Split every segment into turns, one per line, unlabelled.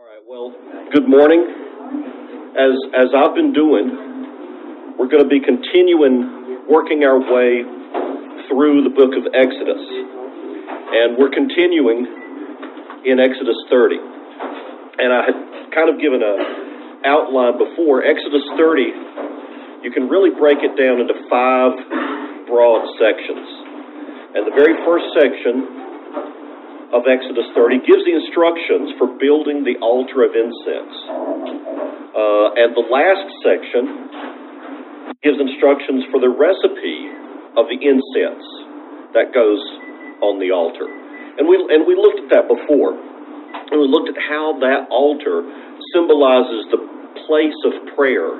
All right, well, good morning. As, as I've been doing, we're going to be continuing working our way through the book of Exodus. And we're continuing in Exodus 30. And I had kind of given a outline before. Exodus 30, you can really break it down into five broad sections. And the very first section of Exodus 30 gives the instructions for building the altar of incense. Uh, and the last section gives instructions for the recipe of the incense that goes on the altar. And we, and we looked at that before. And we looked at how that altar symbolizes the place of prayer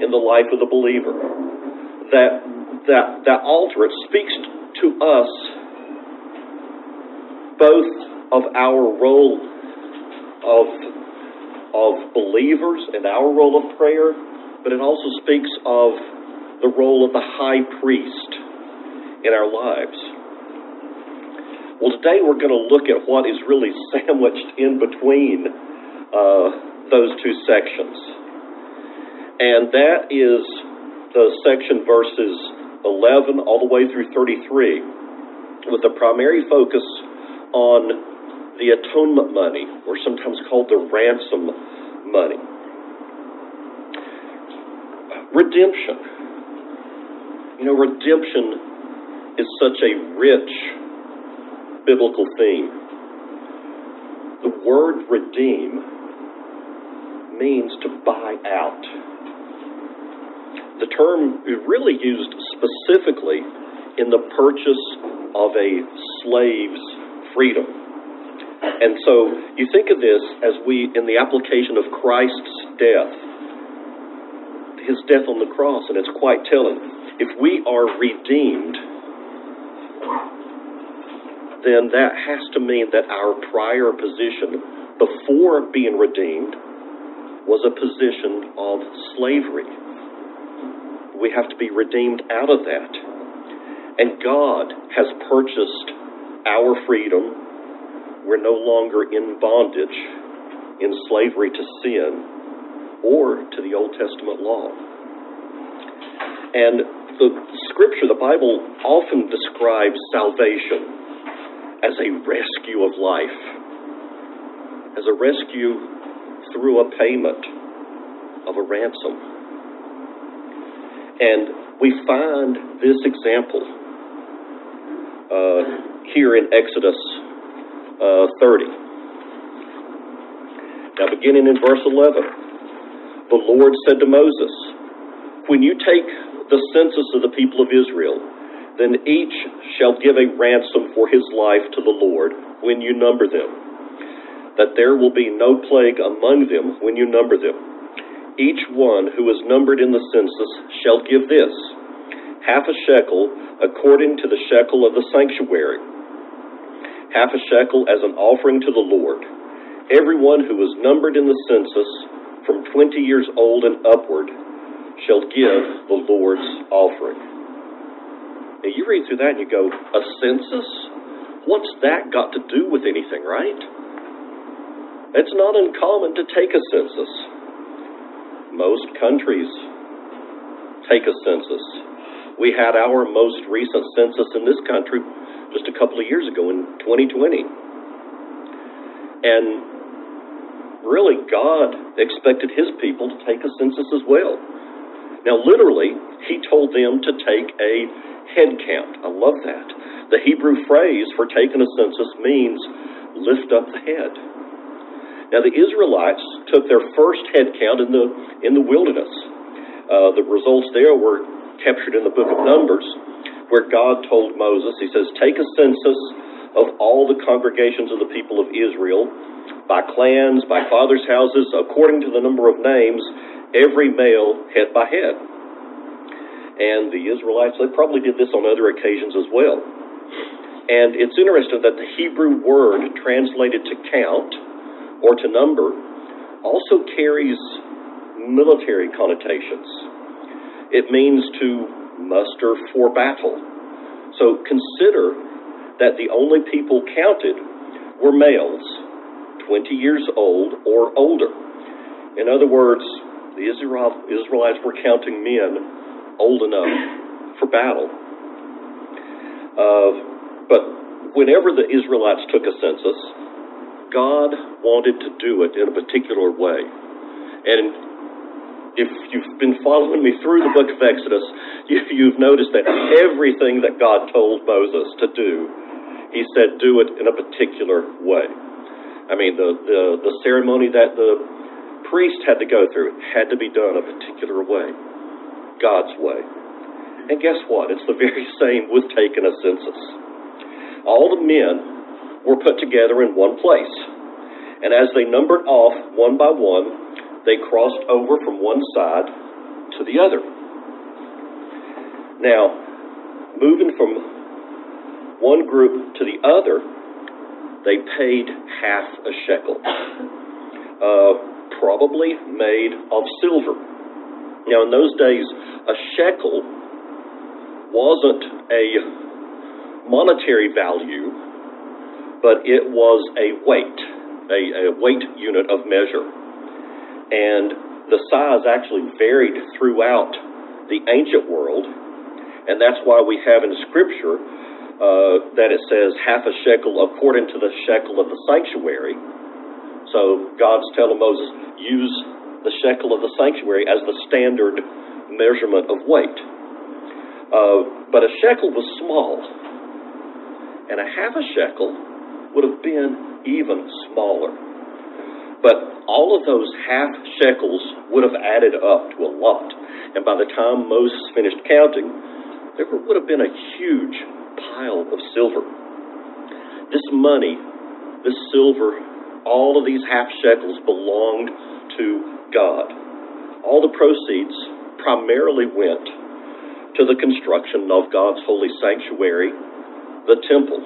in the life of the believer. That, that, that altar, it speaks to us both of our role of, of believers and our role of prayer, but it also speaks of the role of the high priest in our lives. Well, today we're going to look at what is really sandwiched in between uh, those two sections. And that is the section verses 11 all the way through 33, with the primary focus on the atonement money, or sometimes called the ransom money. Redemption. You know, redemption is such a rich biblical theme. The word redeem means to buy out. The term is really used specifically in the purchase of a slave's freedom. And so you think of this as we, in the application of Christ's death, his death on the cross, and it's quite telling. If we are redeemed, then that has to mean that our prior position before being redeemed was a position of slavery. We have to be redeemed out of that. And God has purchased our freedom. We're no longer in bondage, in slavery to sin, or to the Old Testament law. And the scripture, the Bible, often describes salvation as a rescue of life, as a rescue through a payment of a ransom. And we find this example uh, here in Exodus uh, 30. Now, beginning in verse 11, the Lord said to Moses, When you take the census of the people of Israel, then each shall give a ransom for his life to the Lord when you number them, that there will be no plague among them when you number them. Each one who is numbered in the census shall give this half a shekel according to the shekel of the sanctuary half a shekel as an offering to the Lord. Everyone who is numbered in the census from 20 years old and upward shall give the Lord's offering. Now you read through that and you go, a census? What's that got to do with anything, right? It's not uncommon to take a census. Most countries take a census. We had our most recent census in this country just a couple of years ago in 2020. And really, God expected his people to take a census as well. Now, literally, he told them to take a head count. I love that. The Hebrew phrase for taking a census means lift up the head. Now, the Israelites took their first head count in the, in the wilderness. Uh, the results there were captured in the book of Numbers where God told Moses, He says, Take a census of all the congregations of the people of Israel, by clans, by fathers' houses, according to the number of names, every male head by head. And the Israelites, they probably did this on other occasions as well. And it's interesting that the Hebrew word translated to count or to number also carries military connotations. It means to muster for battle. So consider that the only people counted were males 20 years old or older. In other words, the Israelites were counting men old enough for battle. Uh, but whenever the Israelites took a census, God wanted to do it in a particular way. And if you've been following me through the book of Exodus, you, have noticed that everything that God told Moses to do, he said, do it in a particular way. I mean, the, the, the ceremony that the priest had to go through had to be done a particular way, God's way. And guess what? It's the very same with taking a census. All the men were put together in one place. And as they numbered off one by one, they crossed over from one side to the other. Now, moving from one group to the other, they paid half a shekel, uh, probably made of silver. Now, in those days, a shekel wasn't a monetary value, but it was a weight, a, a weight unit of measure and the size actually varied throughout the ancient world, and that's why we have in Scripture uh, that it says half a shekel according to the shekel of the sanctuary. So God's telling Moses, use the shekel of the sanctuary as the standard measurement of weight. Uh, but a shekel was small, and a half a shekel would have been even smaller. But all of those half shekels would have added up to a lot. And by the time Moses finished counting, there would have been a huge pile of silver. This money, this silver, all of these half shekels belonged to God. All the proceeds primarily went to the construction of God's holy sanctuary, the temple.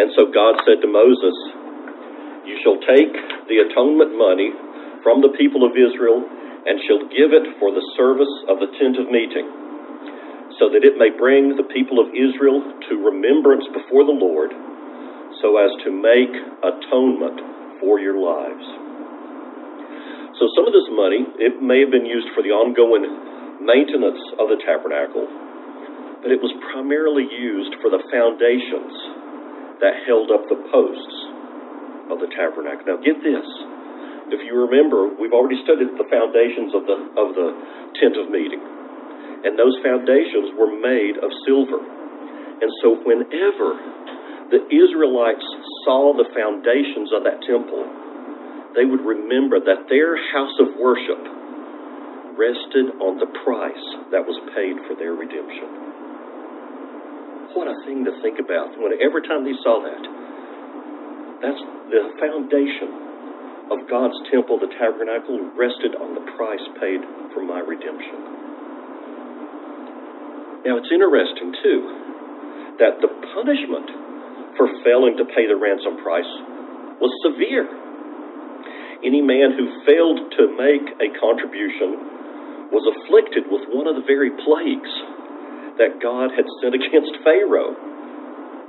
And so God said to Moses, you shall take the atonement money from the people of Israel and shall give it for the service of the tent of meeting, so that it may bring the people of Israel to remembrance before the Lord, so as to make atonement for your lives. So some of this money, it may have been used for the ongoing maintenance of the tabernacle, but it was primarily used for the foundations that held up the posts of the tabernacle. Now, get this. If you remember, we've already studied the foundations of the, of the tent of meeting. And those foundations were made of silver. And so, whenever the Israelites saw the foundations of that temple, they would remember that their house of worship rested on the price that was paid for their redemption. What a thing to think about. When every time they saw that, that's the foundation of God's temple, the tabernacle, rested on the price paid for my redemption. Now, it's interesting, too, that the punishment for failing to pay the ransom price was severe. Any man who failed to make a contribution was afflicted with one of the very plagues that God had sent against Pharaoh,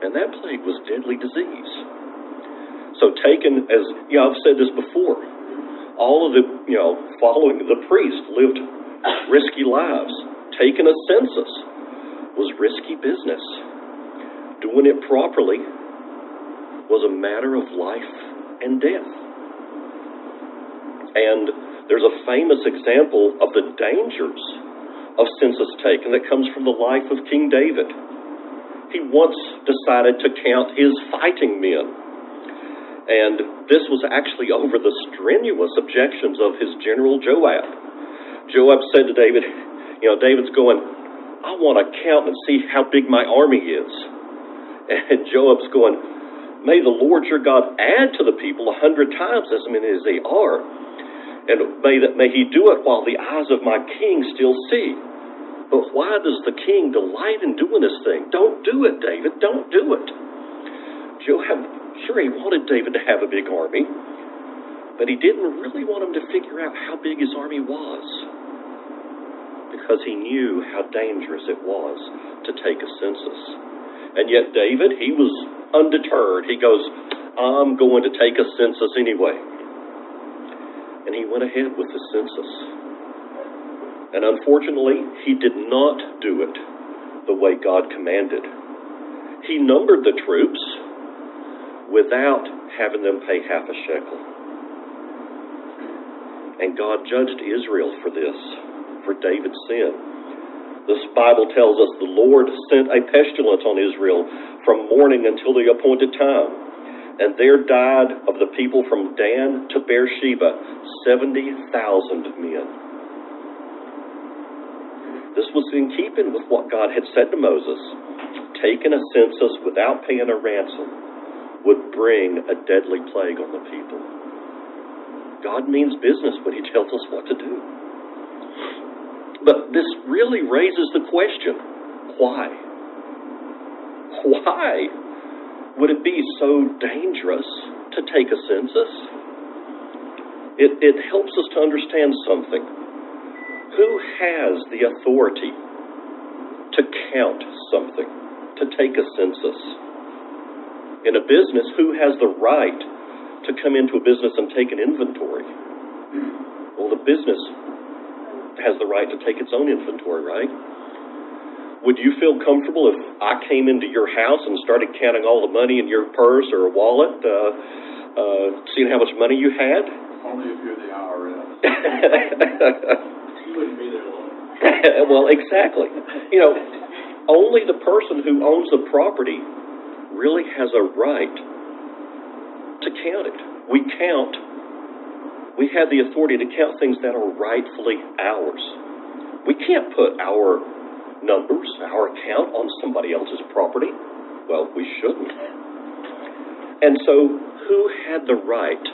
and that plague was deadly disease. So taken as, you know, I've said this before, all of the, you know, following the priest lived risky lives. Taking a census was risky business. Doing it properly was a matter of life and death. And there's a famous example of the dangers of census taking that comes from the life of King David. He once decided to count his fighting men and this was actually over the strenuous objections of his general Joab. Joab said to David, You know, David's going, I want to count and see how big my army is. And Joab's going, May the Lord your God add to the people a hundred times as many as they are. And may, that, may he do it while the eyes of my king still see. But why does the king delight in doing this thing? Don't do it, David. Don't do it. Joab Sure, he wanted David to have a big army, but he didn't really want him to figure out how big his army was because he knew how dangerous it was to take a census. And yet, David, he was undeterred. He goes, I'm going to take a census anyway. And he went ahead with the census. And unfortunately, he did not do it the way God commanded. He numbered the troops without having them pay half a shekel. And God judged Israel for this, for David's sin. This Bible tells us the Lord sent a pestilence on Israel from morning until the appointed time. And there died of the people from Dan to Beersheba 70,000 men. This was in keeping with what God had said to Moses. Taking a census without paying a ransom would bring a deadly plague on the people. God means business when He tells us what to do. But this really raises the question why? Why would it be so dangerous to take a census? It, it helps us to understand something. Who has the authority to count something, to take a census? In a business, who has the right to come into a business and take an inventory? Well, the business has the right to take its own inventory, right? Would you feel comfortable if I came into your house and started counting all the money in your purse or wallet, uh, uh, seeing how much money you had?
Only if you're the IRS. you wouldn't be there long.
well, exactly. You know, only the person who owns the property really has a right to count it. We count, we have the authority to count things that are rightfully ours. We can't put our numbers, our account on somebody else's property. Well, we shouldn't. And so, who had the right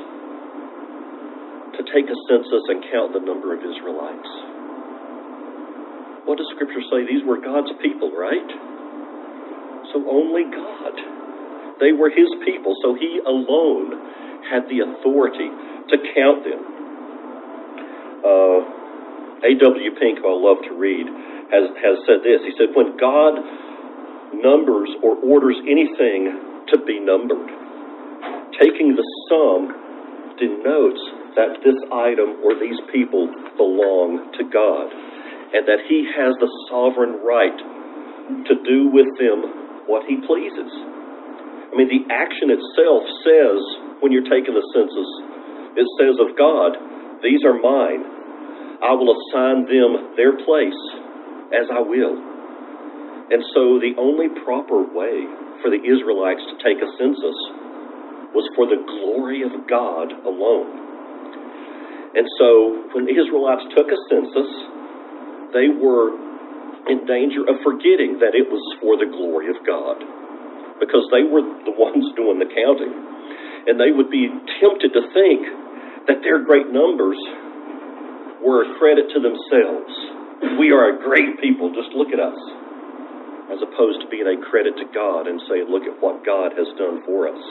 to take a census and count the number of Israelites? What does Scripture say? These were God's people, right? So only God. They were His people, so He alone had the authority to count them. Uh, A.W. Pink, who I love to read, has, has said this. He said, When God numbers or orders anything to be numbered, taking the sum denotes that this item or these people belong to God and that He has the sovereign right to do with them what He pleases. I mean, the action itself says, when you're taking the census, it says of God, These are mine. I will assign them their place as I will. And so the only proper way for the Israelites to take a census was for the glory of God alone. And so when the Israelites took a census, they were in danger of forgetting that it was for the glory of God because they were the ones doing the counting. And they would be tempted to think that their great numbers were a credit to themselves. We are a great people, just look at us. As opposed to being a credit to God and saying, look at what God has done for us.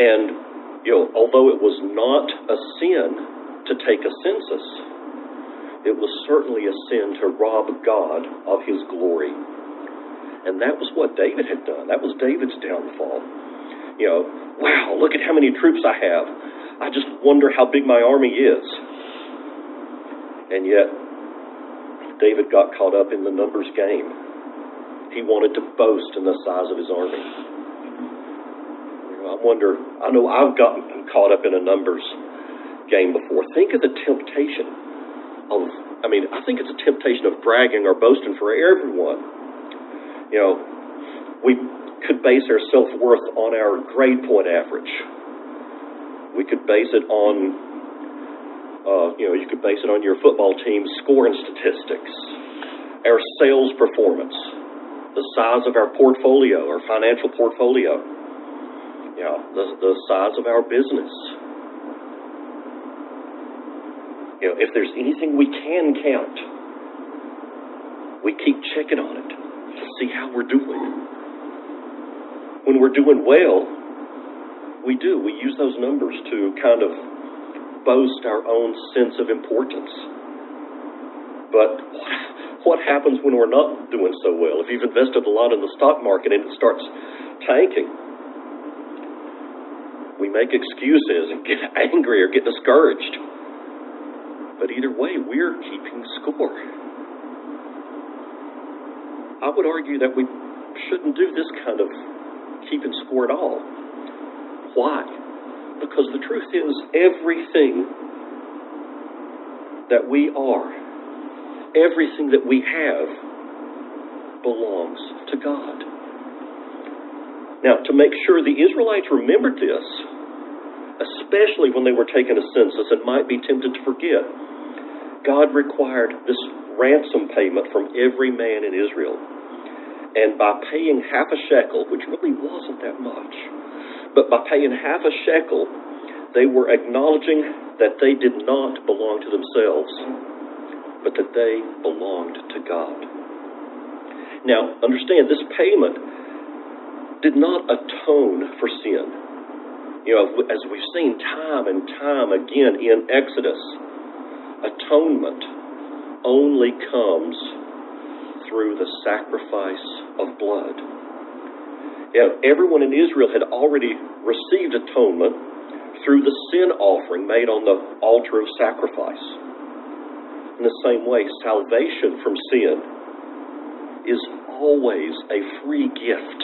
And, you know, although it was not a sin to take a census, it was certainly a sin to rob God of his glory. And that was what David had done. That was David's downfall. You know, wow, look at how many troops I have. I just wonder how big my army is. And yet, David got caught up in the numbers game. He wanted to boast in the size of his army. You know, I wonder, I know I've gotten caught up in a numbers game before. Think of the temptation of, I mean, I think it's a temptation of bragging or boasting for everyone. You know, we could base our self worth on our grade point average. We could base it on, uh, you know, you could base it on your football team's scoring statistics, our sales performance, the size of our portfolio, our financial portfolio, you know, the, the size of our business. You know, if there's anything we can count, we keep checking on it to see how we're doing. When we're doing well, we do. We use those numbers to kind of boast our own sense of importance. But what happens when we're not doing so well? If you've invested a lot in the stock market and it starts tanking, we make excuses and get angry or get discouraged. But either way, we're keeping score. I would argue that we shouldn't do this kind of keeping score at all. Why? Because the truth is, everything that we are, everything that we have, belongs to God. Now, to make sure the Israelites remembered this, especially when they were taking a census and might be tempted to forget, God required this ransom payment from every man in Israel. And by paying half a shekel, which really wasn't that much, but by paying half a shekel, they were acknowledging that they did not belong to themselves, but that they belonged to God. Now, understand, this payment did not atone for sin. You know, as we've seen time and time again in Exodus, atonement only comes through the sacrifice of blood. You know, everyone in Israel had already received atonement through the sin offering made on the altar of sacrifice. In the same way, salvation from sin is always a free gift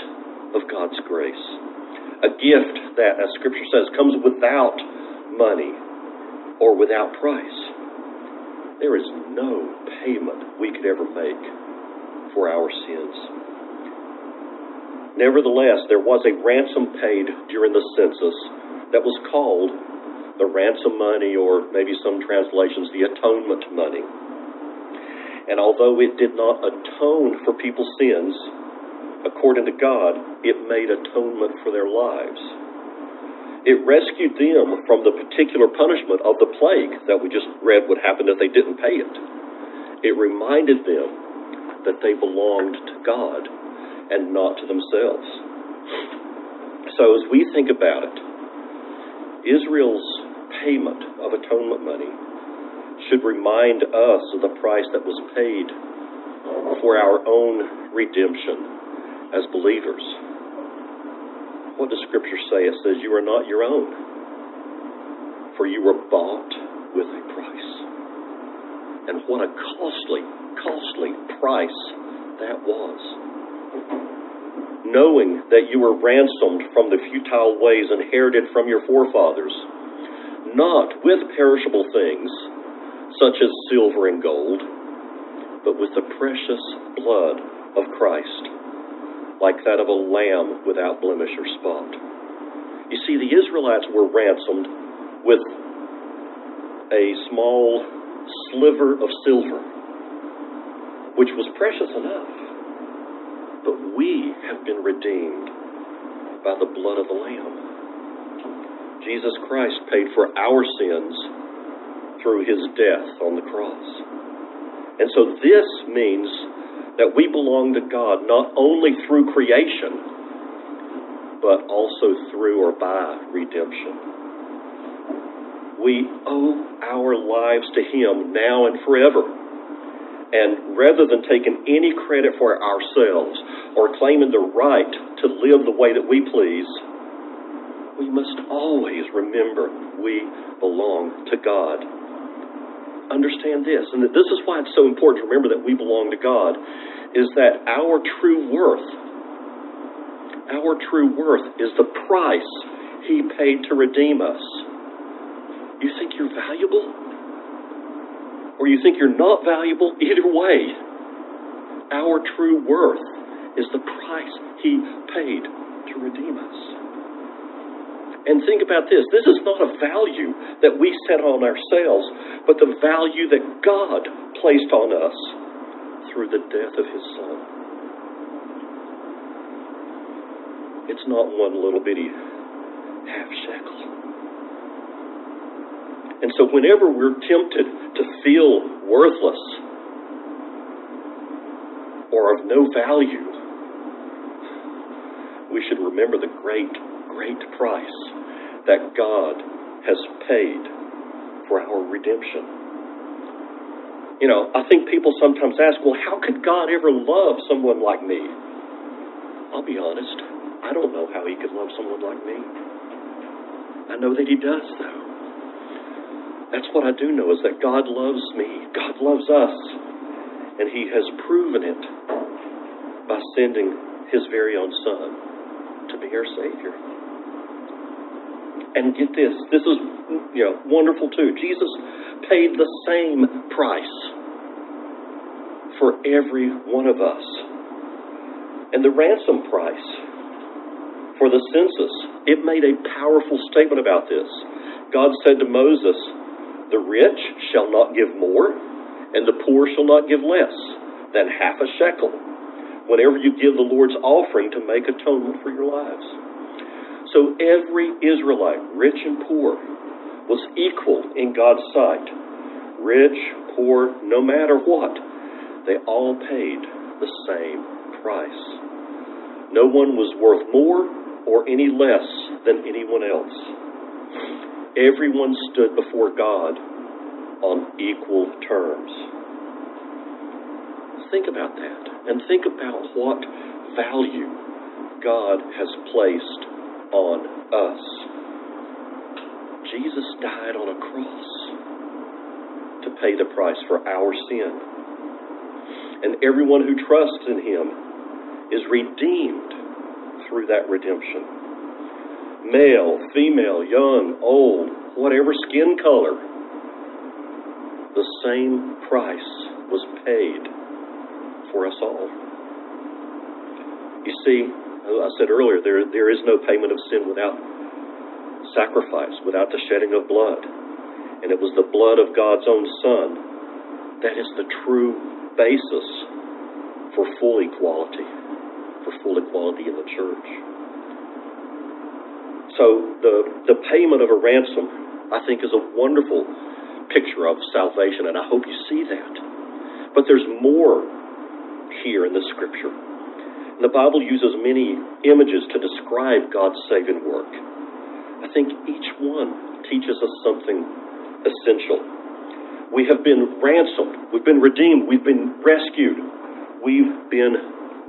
of God's grace. A gift that, as Scripture says, comes without money or without price. There is no payment we could ever make for our sins. Nevertheless, there was a ransom paid during the census that was called the ransom money, or maybe some translations, the atonement money. And although it did not atone for people's sins, according to God, it made atonement for their lives. It rescued them from the particular punishment of the plague that we just read would happen if they didn't pay it. It reminded them that they belonged to God and not to themselves. So, as we think about it, Israel's payment of atonement money should remind us of the price that was paid for our own redemption as believers. What does Scripture say? It says, You are not your own, for you were bought with a price. And what a costly, costly price that was. Knowing that you were ransomed from the futile ways inherited from your forefathers, not with perishable things, such as silver and gold, but with the precious blood of Christ, like that of a lamb without blemish or spot. You see, the Israelites were ransomed with a small sliver of silver, which was precious enough. But we have been redeemed by the blood of the Lamb. Jesus Christ paid for our sins through his death on the cross. And so this means that we belong to God not only through creation, but also through or by redemption. We owe our lives to him now and forever. And rather than taking any credit for ourselves or claiming the right to live the way that we please, we must always remember we belong to God. Understand this, and that this is why it's so important to remember that we belong to God, is that our true worth, our true worth is the price He paid to redeem us. You think you're valuable? or you think you're not valuable, either way, our true worth is the price He paid to redeem us. And think about this this is not a value that we set on ourselves, but the value that God placed on us through the death of His Son. It's not one little bitty half shekel. And so, whenever we're tempted to feel worthless or of no value, we should remember the great, great price that God has paid for our redemption. You know, I think people sometimes ask, well, how could God ever love someone like me? I'll be honest, I don't know how He could love someone like me. I know that He does, though. That's what I do know is that God loves me. God loves us. And He has proven it by sending His very own Son to be our Savior. And get this, this is you know wonderful too. Jesus paid the same price for every one of us. And the ransom price for the census, it made a powerful statement about this. God said to Moses, The rich shall not give more, and the poor shall not give less than half a shekel whenever you give the Lord's offering to make atonement for your lives. So every Israelite, rich and poor, was equal in God's sight. Rich, poor, no matter what, they all paid the same price. No one was worth more or any less than anyone else. Everyone stood before God on equal terms. Think about that and think about what value God has placed on us. Jesus died on a cross to pay the price for our sin. And everyone who trusts in him is redeemed through that redemption. Male, female, young, old, whatever skin color, the same price was paid for us all. You see, Oh, I said earlier, there, there is no payment of sin without sacrifice, without the shedding of blood. And it was the blood of God's own Son that is the true basis for full equality, for full equality in the church. So the, the payment of a ransom, I think, is a wonderful picture of salvation, and I hope you see that. But there's more here in the scripture. The Bible uses many images to describe God's saving work. I think each one teaches us something essential. We have been ransomed, we've been redeemed, we've been rescued, we've been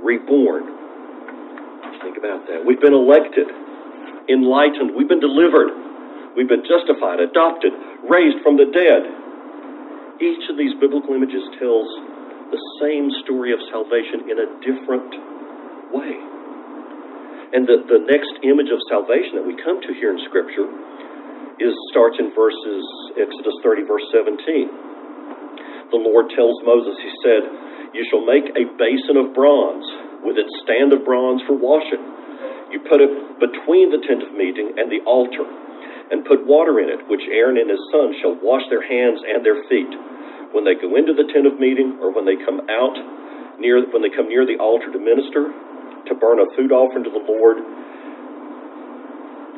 reborn. Think about that. We've been elected, enlightened, we've been delivered, we've been justified, adopted, raised from the dead. Each of these biblical images tells the same story of salvation in a different way. And the, the next image of salvation that we come to here in Scripture is starts in verses Exodus 30, verse 17. The Lord tells Moses, He said, You shall make a basin of bronze with its stand of bronze for washing. You put it between the tent of meeting and the altar, and put water in it, which Aaron and his sons shall wash their hands and their feet when they go into the tent of meeting or when they come out near when they come near the altar to minister to burn a food offering to the Lord,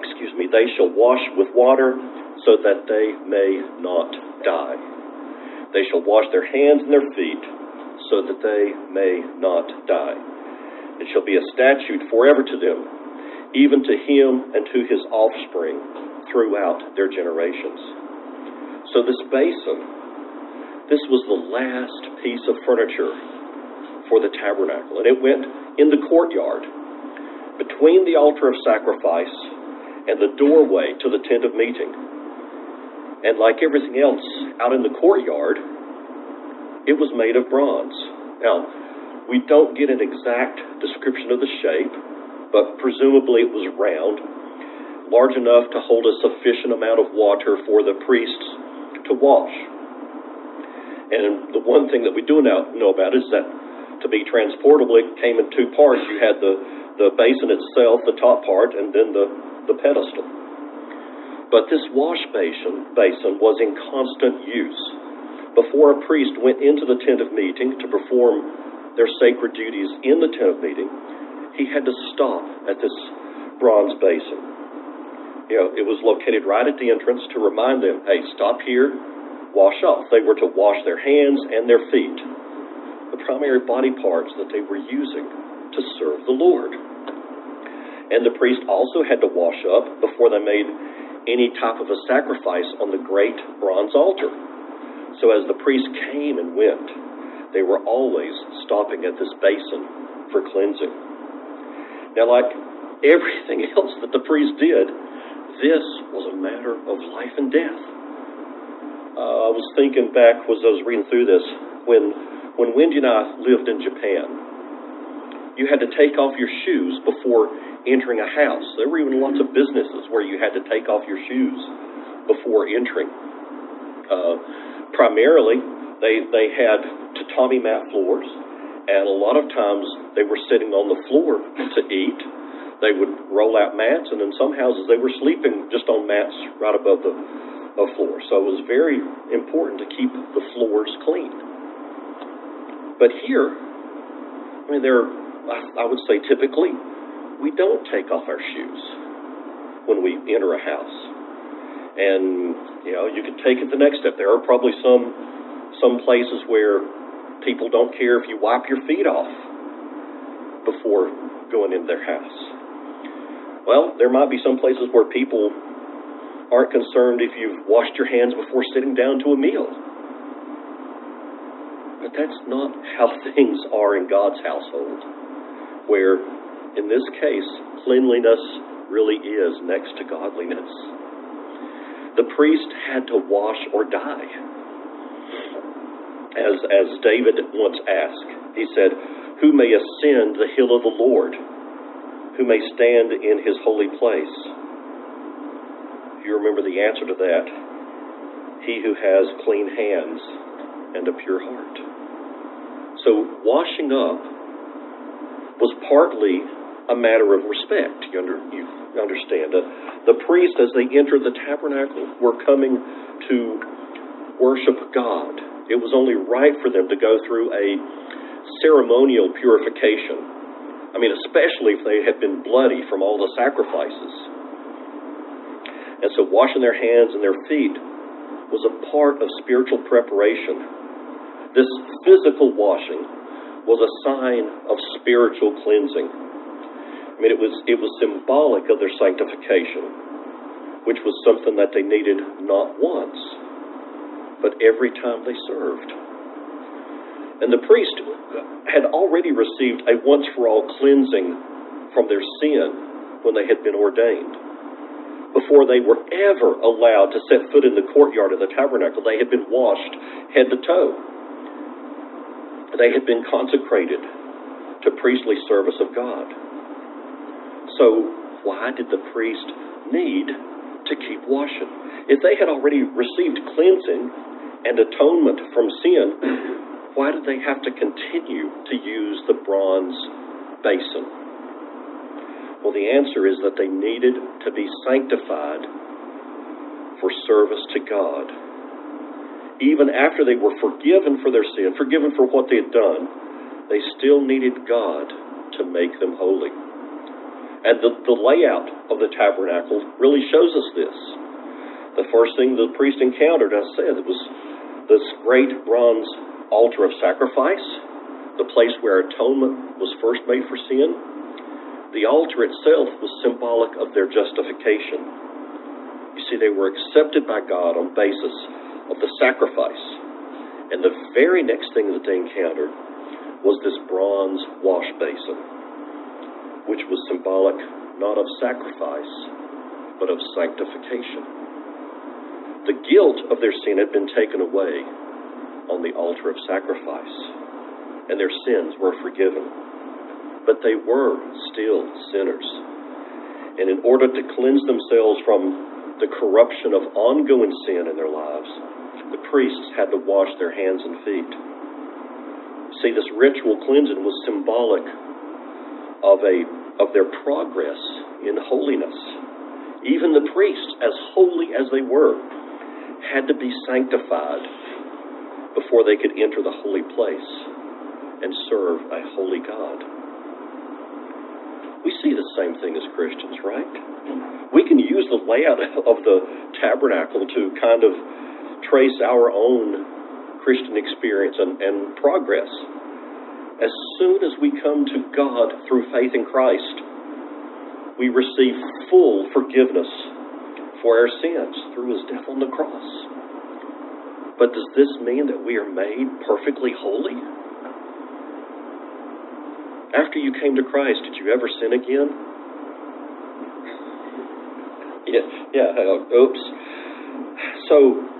excuse me, they shall wash with water so that they may not die. They shall wash their hands and their feet so that they may not die. It shall be a statute forever to them, even to him and to his offspring throughout their generations. So this basin, this was the last piece of furniture for the tabernacle. And it went in the courtyard between the altar of sacrifice and the doorway to the tent of meeting. And like everything else out in the courtyard, it was made of bronze. Now, we don't get an exact description of the shape, but presumably it was round, large enough to hold a sufficient amount of water for the priests to wash. And the one thing that we do know, know about is that to be transportable, it came in two parts. You had the, the basin itself, the top part, and then the, the pedestal. But this wash basin, basin was in constant use. Before a priest went into the tent of meeting to perform their sacred duties in the tent of meeting, he had to stop at this bronze basin. You know, it was located right at the entrance to remind them, hey, stop here, wash off. They were to wash their hands and their feet primary body parts that they were using to serve the Lord. And the priest also had to wash up before they made any type of a sacrifice on the great bronze altar. So as the priest came and went, they were always stopping at this basin for cleansing. Now, like everything else that the priest did, this was a matter of life and death. Uh, I was thinking back as I was reading through this when when Wendy and I lived in Japan. You had to take off your shoes before entering a house. There were even lots of businesses where you had to take off your shoes before entering. Uh, primarily, they they had tatami mat floors, and a lot of times they were sitting on the floor to eat. They would roll out mats, and in some houses they were sleeping just on mats right above the, the floor. So it was very important to keep the floors clean. But here, I mean, there, I would say typically, we don't take off our shoes when we enter a house. And, you know, you could take it the next step. There are probably some, some places where people don't care if you wipe your feet off before going into their house. Well, there might be some places where people aren't concerned if you've washed your hands before sitting down to a meal. But that's not how things are in God's household, where, in this case, cleanliness really is next to godliness. The priest had to wash or die. As, as David once asked, he said, Who may ascend the hill of the Lord? Who may stand in his holy place? You remember the answer to that. He who has clean hands and a pure heart. So washing up was partly a matter of respect. You, under, you understand. Uh, the priests, as they entered the tabernacle, were coming to worship God. It was only right for them to go through a ceremonial purification. I mean, especially if they had been bloody from all the sacrifices. And so, washing their hands and their feet was a part of spiritual preparation. This physical washing was a sign of spiritual cleansing. I mean, it was, it was symbolic of their sanctification, which was something that they needed not once, but every time they served. And the priest had already received a once for all cleansing from their sin when they had been ordained before they were ever allowed to set foot in the courtyard of the tabernacle, they had been washed head to toe. They had been consecrated to priestly service of God. So, why did the priest need to keep washing? If they had already received cleansing and atonement from sin, why did they have to continue to use the bronze basin? Well, the answer is that they needed to be sanctified for service to God. Even after they were forgiven for their sin, forgiven for what they had done, they still needed God to make them holy. And the, the layout of the tabernacle really shows us this. The first thing the priest encountered, I said, was this great bronze altar of sacrifice, the place where atonement was first made for sin. The altar itself was symbolic of their justification. You see, they were accepted by God on basis of the sacrifice. And the very next thing that they encountered was this bronze wash basin, which was symbolic not of sacrifice, but of sanctification. The guilt of their sin had been taken away on the altar of sacrifice, and their sins were forgiven but they were still sinners. And in order to cleanse themselves from the corruption of ongoing sin in their lives, the priests had to wash their hands and feet. See, this ritual cleansing was symbolic of a of their progress in holiness. Even the priests, as holy as they were, had to be sanctified before they could enter the holy place and serve a holy God. We see the same thing as Christians, right? We can use the layout of the tabernacle to kind of trace our own Christian experience and, and progress. As soon as we come to God through faith in Christ, we receive full forgiveness for our sins through his death on the cross. But does this mean that we are made perfectly holy? After you came to Christ, did you ever sin again? Yeah, Yeah, uh, oops. So,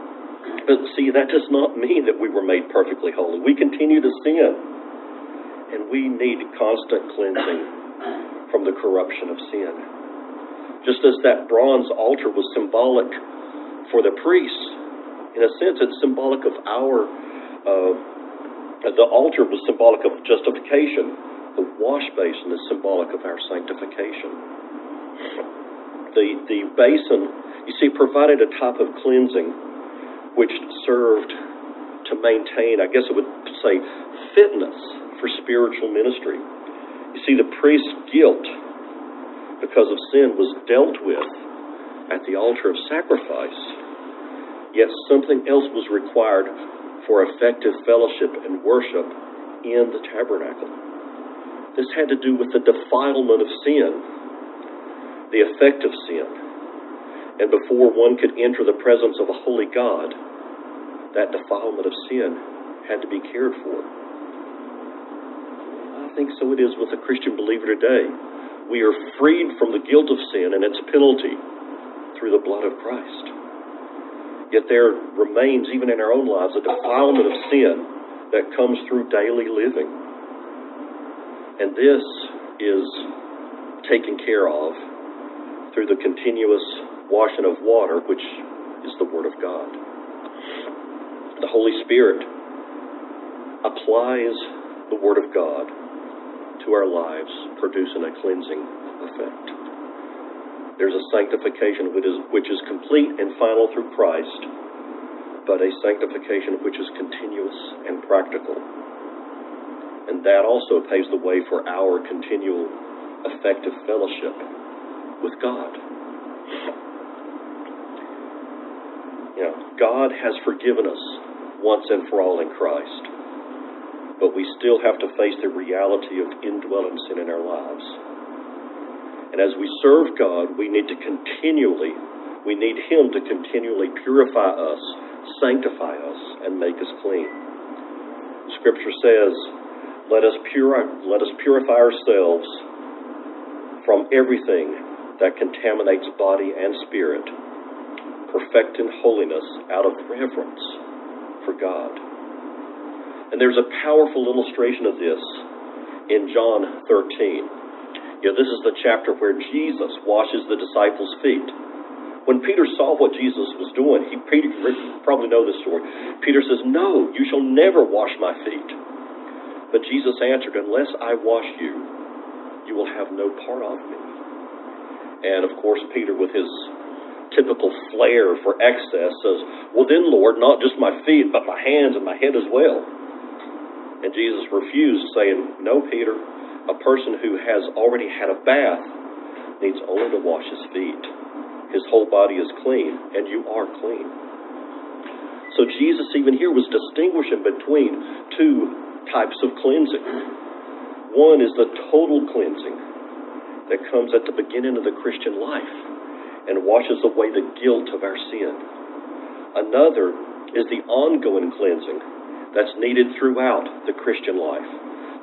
but see, that does not mean that we were made perfectly holy. We continue to sin, and we need constant cleansing from the corruption of sin. Just as that bronze altar was symbolic for the priests, in a sense, it's symbolic of our. Uh, the altar was symbolic of justification. The wash basin is symbolic of our sanctification. The the basin, you see, provided a type of cleansing which served to maintain, I guess it would say, fitness for spiritual ministry. You see, the priest's guilt because of sin was dealt with at the altar of sacrifice, yet something else was required for effective fellowship and worship in the tabernacle. This had to do with the defilement of sin, the effect of sin. And before one could enter the presence of a holy God, that defilement of sin had to be cared for. I think so it is with a Christian believer today. We are freed from the guilt of sin and its penalty through the blood of Christ. Yet there remains, even in our own lives, a defilement of sin that comes through daily living. And this is taken care of through the continuous washing of water, which is the Word of God. The Holy Spirit applies the Word of God to our lives, producing a cleansing effect. There's a sanctification which is, which is complete and final through Christ, but a sanctification which is continuous and practical. And that also paves the way for our continual effective fellowship with God. You know, God has forgiven us once and for all in Christ, but we still have to face the reality of indwelling sin in our lives. And as we serve God, we need to continually, we need Him to continually purify us, sanctify us, and make us clean. Scripture says, let us, puri- let us purify ourselves from everything that contaminates body and spirit, perfecting holiness out of reverence for God. And there's a powerful illustration of this in John 13. You know, this is the chapter where Jesus washes the disciples' feet. When Peter saw what Jesus was doing, he Peter, probably know this story. Peter says, "No, you shall never wash my feet." But Jesus answered, "Unless I wash you, you will have no part of me." And of course, Peter, with his typical flair for excess, says, Well, then, Lord, not just my feet, but my hands and my head as well. And Jesus refused, saying, No, Peter, a person who has already had a bath needs only to wash his feet. His whole body is clean, and you are clean. So Jesus, even here, was distinguishing between two types of cleansing. One is the total cleansing that comes at the beginning of the Christian life and washes away the guilt of our sin. Another is the ongoing cleansing that's needed throughout the Christian life.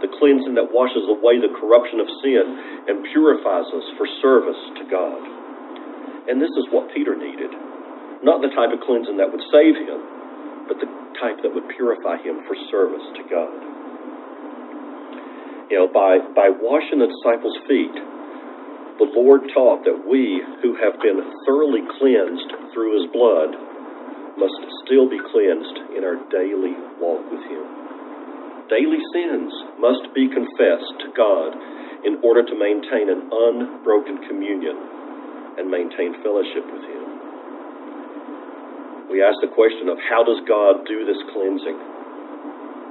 The cleansing that washes away the corruption of sin and purifies us for service to God. And this is what Peter needed. Not the type of cleansing that would save him, but the type that would purify him for service to God. You know, by, by washing the disciples' feet, the Lord taught that we who have been thoroughly cleansed through his blood must still be cleansed in our daily walk with him. Daily sins must be confessed to God in order to maintain an unbroken communion and maintain fellowship with him. We ask the question of how does God do this cleansing?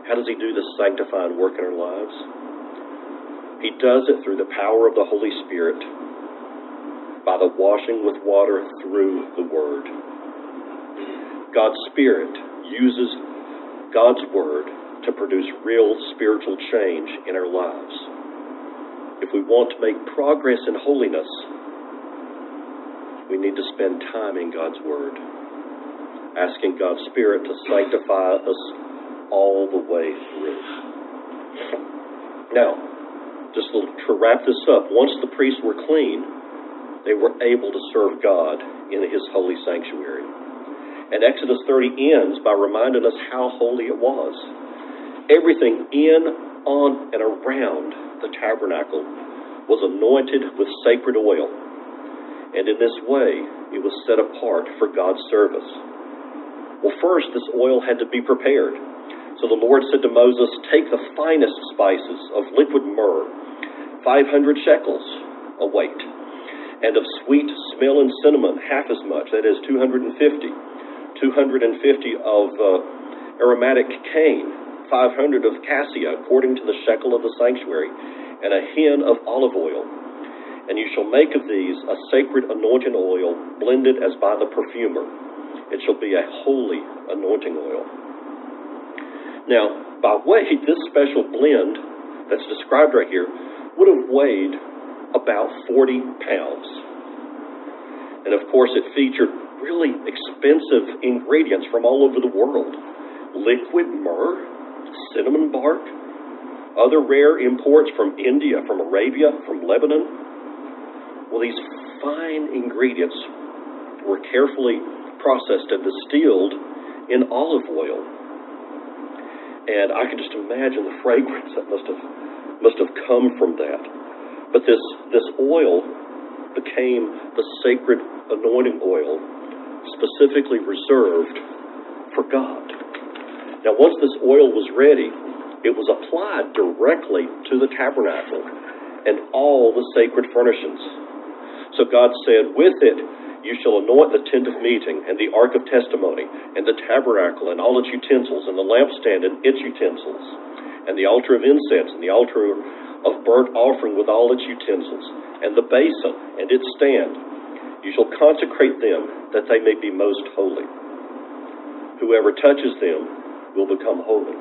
How does he do this sanctifying work in our lives? He does it through the power of the Holy Spirit by the washing with water through the Word. God's Spirit uses God's Word to produce real spiritual change in our lives. If we want to make progress in holiness, we need to spend time in God's Word, asking God's Spirit to sanctify us all the way through. Now, just to wrap this up, once the priests were clean, they were able to serve God in his holy sanctuary. And Exodus 30 ends by reminding us how holy it was. Everything in, on, and around the tabernacle was anointed with sacred oil. And in this way, it was set apart for God's service. Well, first, this oil had to be prepared. So the Lord said to Moses, Take the finest spices of liquid myrrh, 500 shekels a weight, and of sweet smell and cinnamon, half as much, that is 250. 250 of uh, aromatic cane, 500 of cassia, according to the shekel of the sanctuary, and a hin of olive oil. And you shall make of these a sacred anointing oil, blended as by the perfumer. It shall be a holy anointing oil. Now, by weight, this special blend that's described right here would have weighed about 40 pounds. And of course, it featured really expensive ingredients from all over the world liquid myrrh, cinnamon bark, other rare imports from India, from Arabia, from Lebanon. Well, these fine ingredients were carefully processed and distilled in olive oil. And I can just imagine the fragrance that must have must have come from that. But this this oil became the sacred anointing oil specifically reserved for God. Now, once this oil was ready, it was applied directly to the tabernacle and all the sacred furnishings. So God said, With it you shall anoint the tent of meeting, and the ark of testimony, and the tabernacle, and all its utensils, and the lampstand and its utensils, and the altar of incense, and the altar of burnt offering with all its utensils, and the basin and its stand you shall consecrate them that they may be most holy. Whoever touches them will become holy.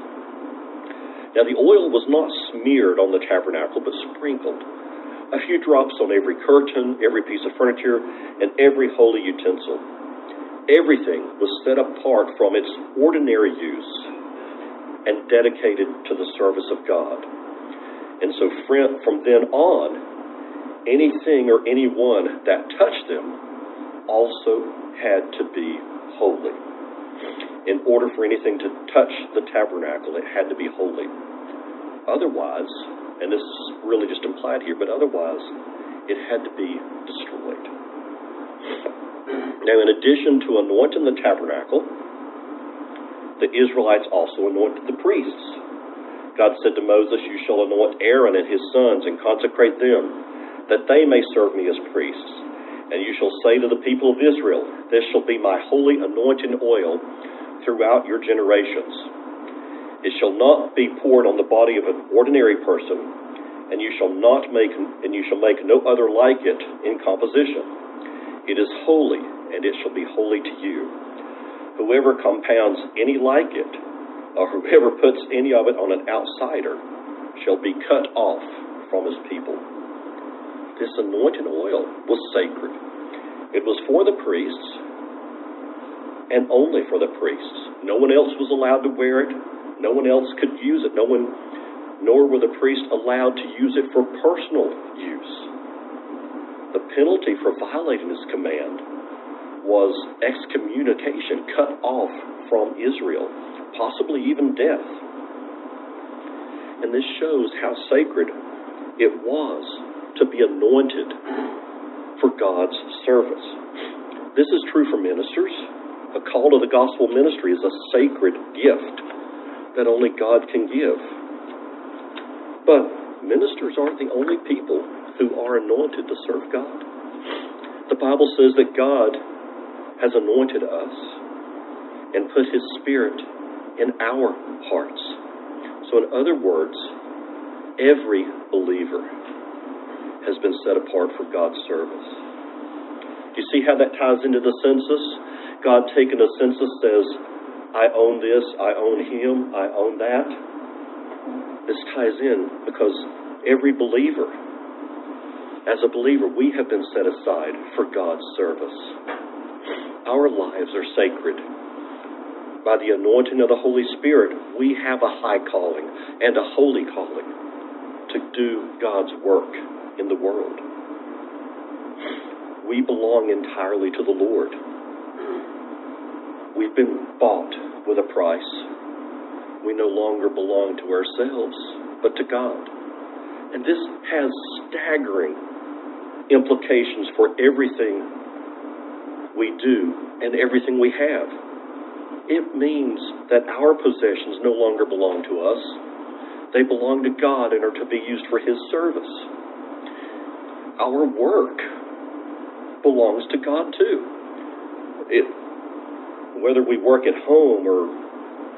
Now, the oil was not smeared on the tabernacle, but sprinkled. A few drops on every curtain, every piece of furniture, and every holy utensil. Everything was set apart from its ordinary use and dedicated to the service of God. And so from then on, anything or anyone that touched them also had to be holy. In order for anything to touch the tabernacle, it had to be holy. Otherwise, and this is really just implied here, but otherwise, it had to be destroyed. Now, in addition to anointing the tabernacle, the Israelites also anointed the priests. God said to Moses, You shall anoint Aaron and his sons and consecrate them that they may serve me as priests. And you shall say to the people of Israel, This shall be my holy anointing oil throughout your generations. It shall not be poured on the body of an ordinary person, and you shall not make and you shall make no other like it in composition. It is holy, and it shall be holy to you. Whoever compounds any like it, or whoever puts any of it on an outsider, shall be cut off from his people this anointing oil was sacred. It was for the priests and only for the priests. No one else was allowed to wear it. No one else could use it. No one, nor were the priests allowed to use it for personal use. The penalty for violating this command was excommunication, cut off from Israel, possibly even death. And this shows how sacred it was to be anointed for God's service. This is true for ministers. A call to the gospel ministry is a sacred gift that only God can give. But ministers aren't the only people who are anointed to serve God. The Bible says that God has anointed us and put His Spirit in our hearts. So, in other words, every believer has been set apart for God's service. Do you see how that ties into the census? God taking a census says, I own this, I own him, I own that. This ties in because every believer, as a believer, we have been set aside for God's service. Our lives are sacred. By the anointing of the Holy Spirit, we have a high calling and a holy calling to do God's work in the world. we belong entirely to the Lord. We've been bought with a price. We no longer belong to ourselves, but to God. And this has staggering implications for everything we do and everything we have. It means that our possessions no longer belong to us. They belong to God and are to be used for His service. Our work belongs to God too. It, whether we work at home or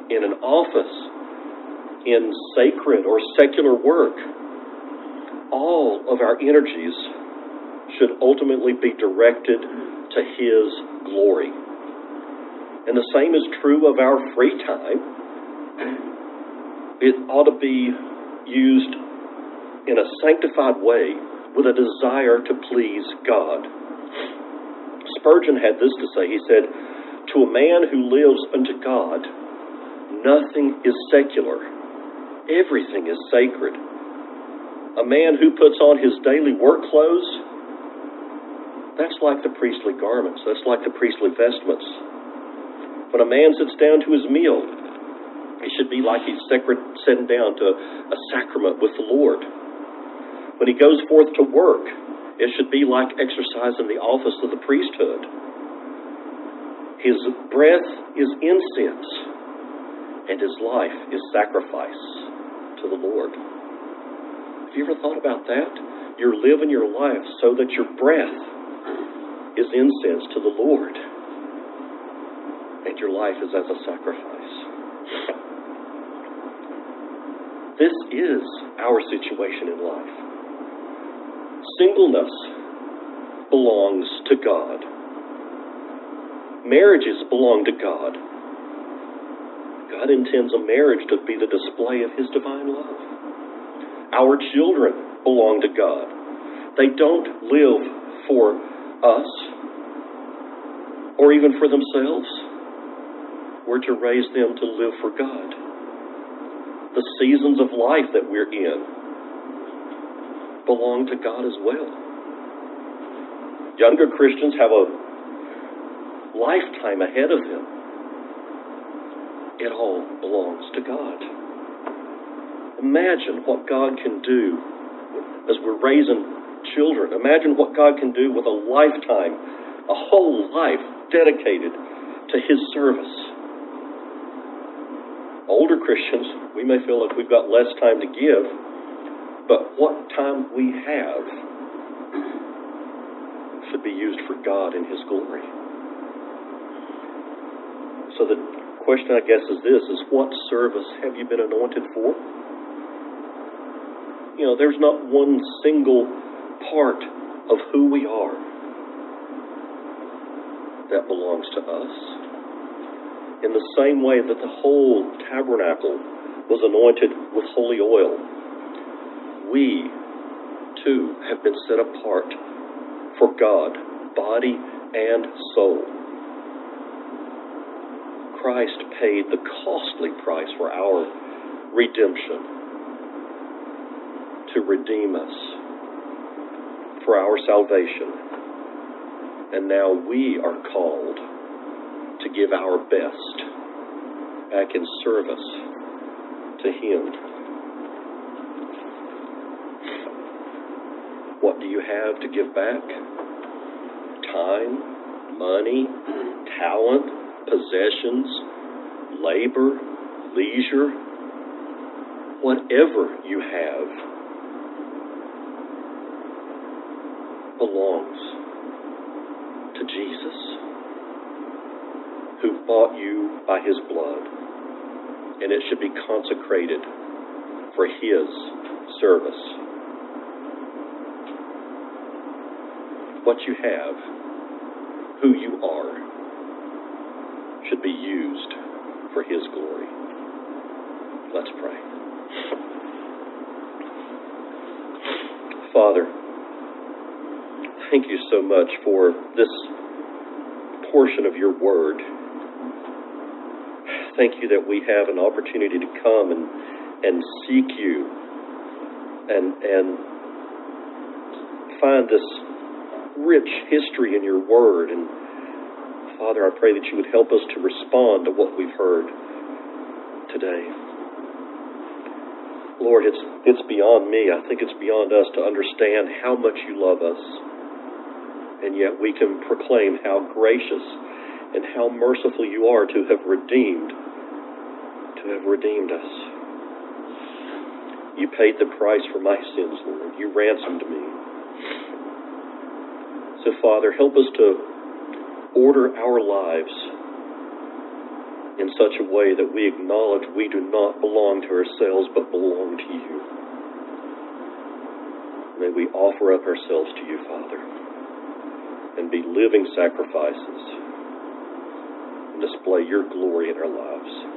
in an office, in sacred or secular work, all of our energies should ultimately be directed to His glory. And the same is true of our free time. It ought to be used in a sanctified way with a desire to please God. Spurgeon had this to say. He said, To a man who lives unto God, nothing is secular, everything is sacred. A man who puts on his daily work clothes, that's like the priestly garments, that's like the priestly vestments. When a man sits down to his meal, it should be like he's sacred, sitting down to a sacrament with the Lord. When he goes forth to work, it should be like exercising the office of the priesthood. His breath is incense, and his life is sacrifice to the Lord. Have you ever thought about that? You're living your life so that your breath is incense to the Lord, and your life is as a sacrifice. This is our situation in life. Singleness belongs to God. Marriages belong to God. God intends a marriage to be the display of His divine love. Our children belong to God. They don't live for us or even for themselves. We're to raise them to live for God. The seasons of life that we're in belong to God as well. Younger Christians have a lifetime ahead of him. It all belongs to God. Imagine what God can do as we're raising children. Imagine what God can do with a lifetime, a whole life dedicated to His service. Older Christians, we may feel like we've got less time to give, but what time we have should be used for God and His glory. So the question, I guess, is this: is what service have you been anointed for? You know, there's not one single part of who we are that belongs to us. In the same way that the whole tabernacle was anointed with holy oil, we too have been set apart for God, body and soul. Christ paid the costly price for our redemption to redeem us for our salvation. And now we are called to give our best back in service to Him. What do you have to give back? Time, money, talent, possessions, labor, leisure, whatever you have belongs to Jesus, who bought you by his blood, and it should be consecrated for his service. What you have, who you are, should be used for his glory. Let's pray. Father, thank you so much for this portion of your word. Thank you that we have an opportunity to come and, and seek you and, and find this rich history in your word. And Father, I pray that you would help us to respond to what we've heard today. Lord, it's, it's beyond me. I think it's beyond us to understand how much you love us. And yet we can proclaim how gracious and how merciful you are to have redeemed, to have redeemed us. You paid the price for my sins, Lord. You ransomed me. So, Father, help us to order our lives in such a way that we acknowledge we do not belong to ourselves but belong to you. May we offer up ourselves to you, Father, and be living sacrifices and display your glory in our lives.